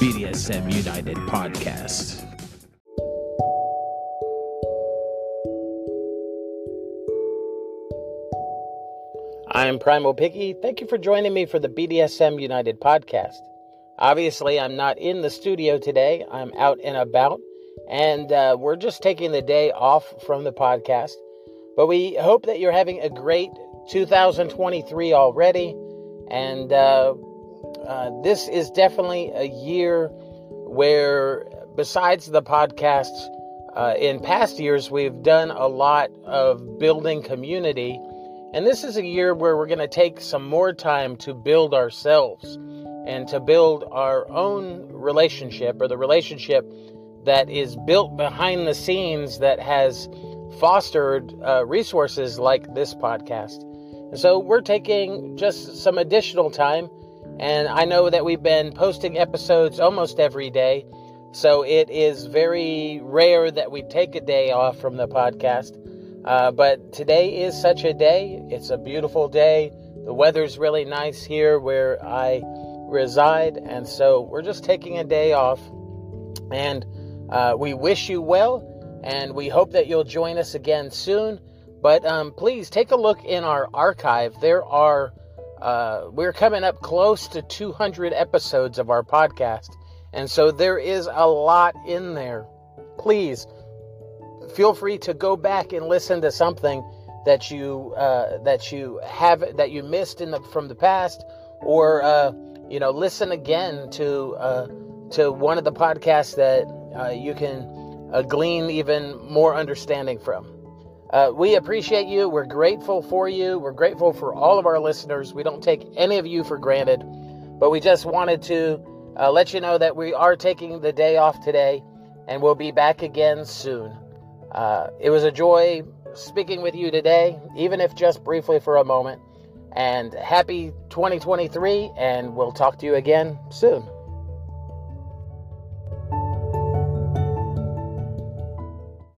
BDSM United podcast. I'm Primal Piggy. Thank you for joining me for the BDSM United podcast. Obviously, I'm not in the studio today, I'm out and about, and uh, we're just taking the day off from the podcast. But we hope that you're having a great 2023 already, and uh, uh, this is definitely a year where, besides the podcasts, uh, in past years, we've done a lot of building community and this is a year where we're going to take some more time to build ourselves and to build our own relationship or the relationship that is built behind the scenes that has fostered uh, resources like this podcast. And so we're taking just some additional time. And I know that we've been posting episodes almost every day. So it is very rare that we take a day off from the podcast. Uh, but today is such a day. It's a beautiful day. The weather's really nice here where I reside. And so we're just taking a day off. And uh, we wish you well. And we hope that you'll join us again soon. But um, please take a look in our archive. There are, uh, we're coming up close to 200 episodes of our podcast. And so there is a lot in there. Please feel free to go back and listen to something that you uh, that you have that you missed in the from the past, or uh, you know listen again to uh, to one of the podcasts that uh, you can uh, glean even more understanding from. Uh, we appreciate you. We're grateful for you. We're grateful for all of our listeners. We don't take any of you for granted, but we just wanted to let you know that we are taking the day off today, and we'll be back again soon. Uh, it was a joy speaking with you today, even if just briefly for a moment. And happy 2023, and we'll talk to you again soon.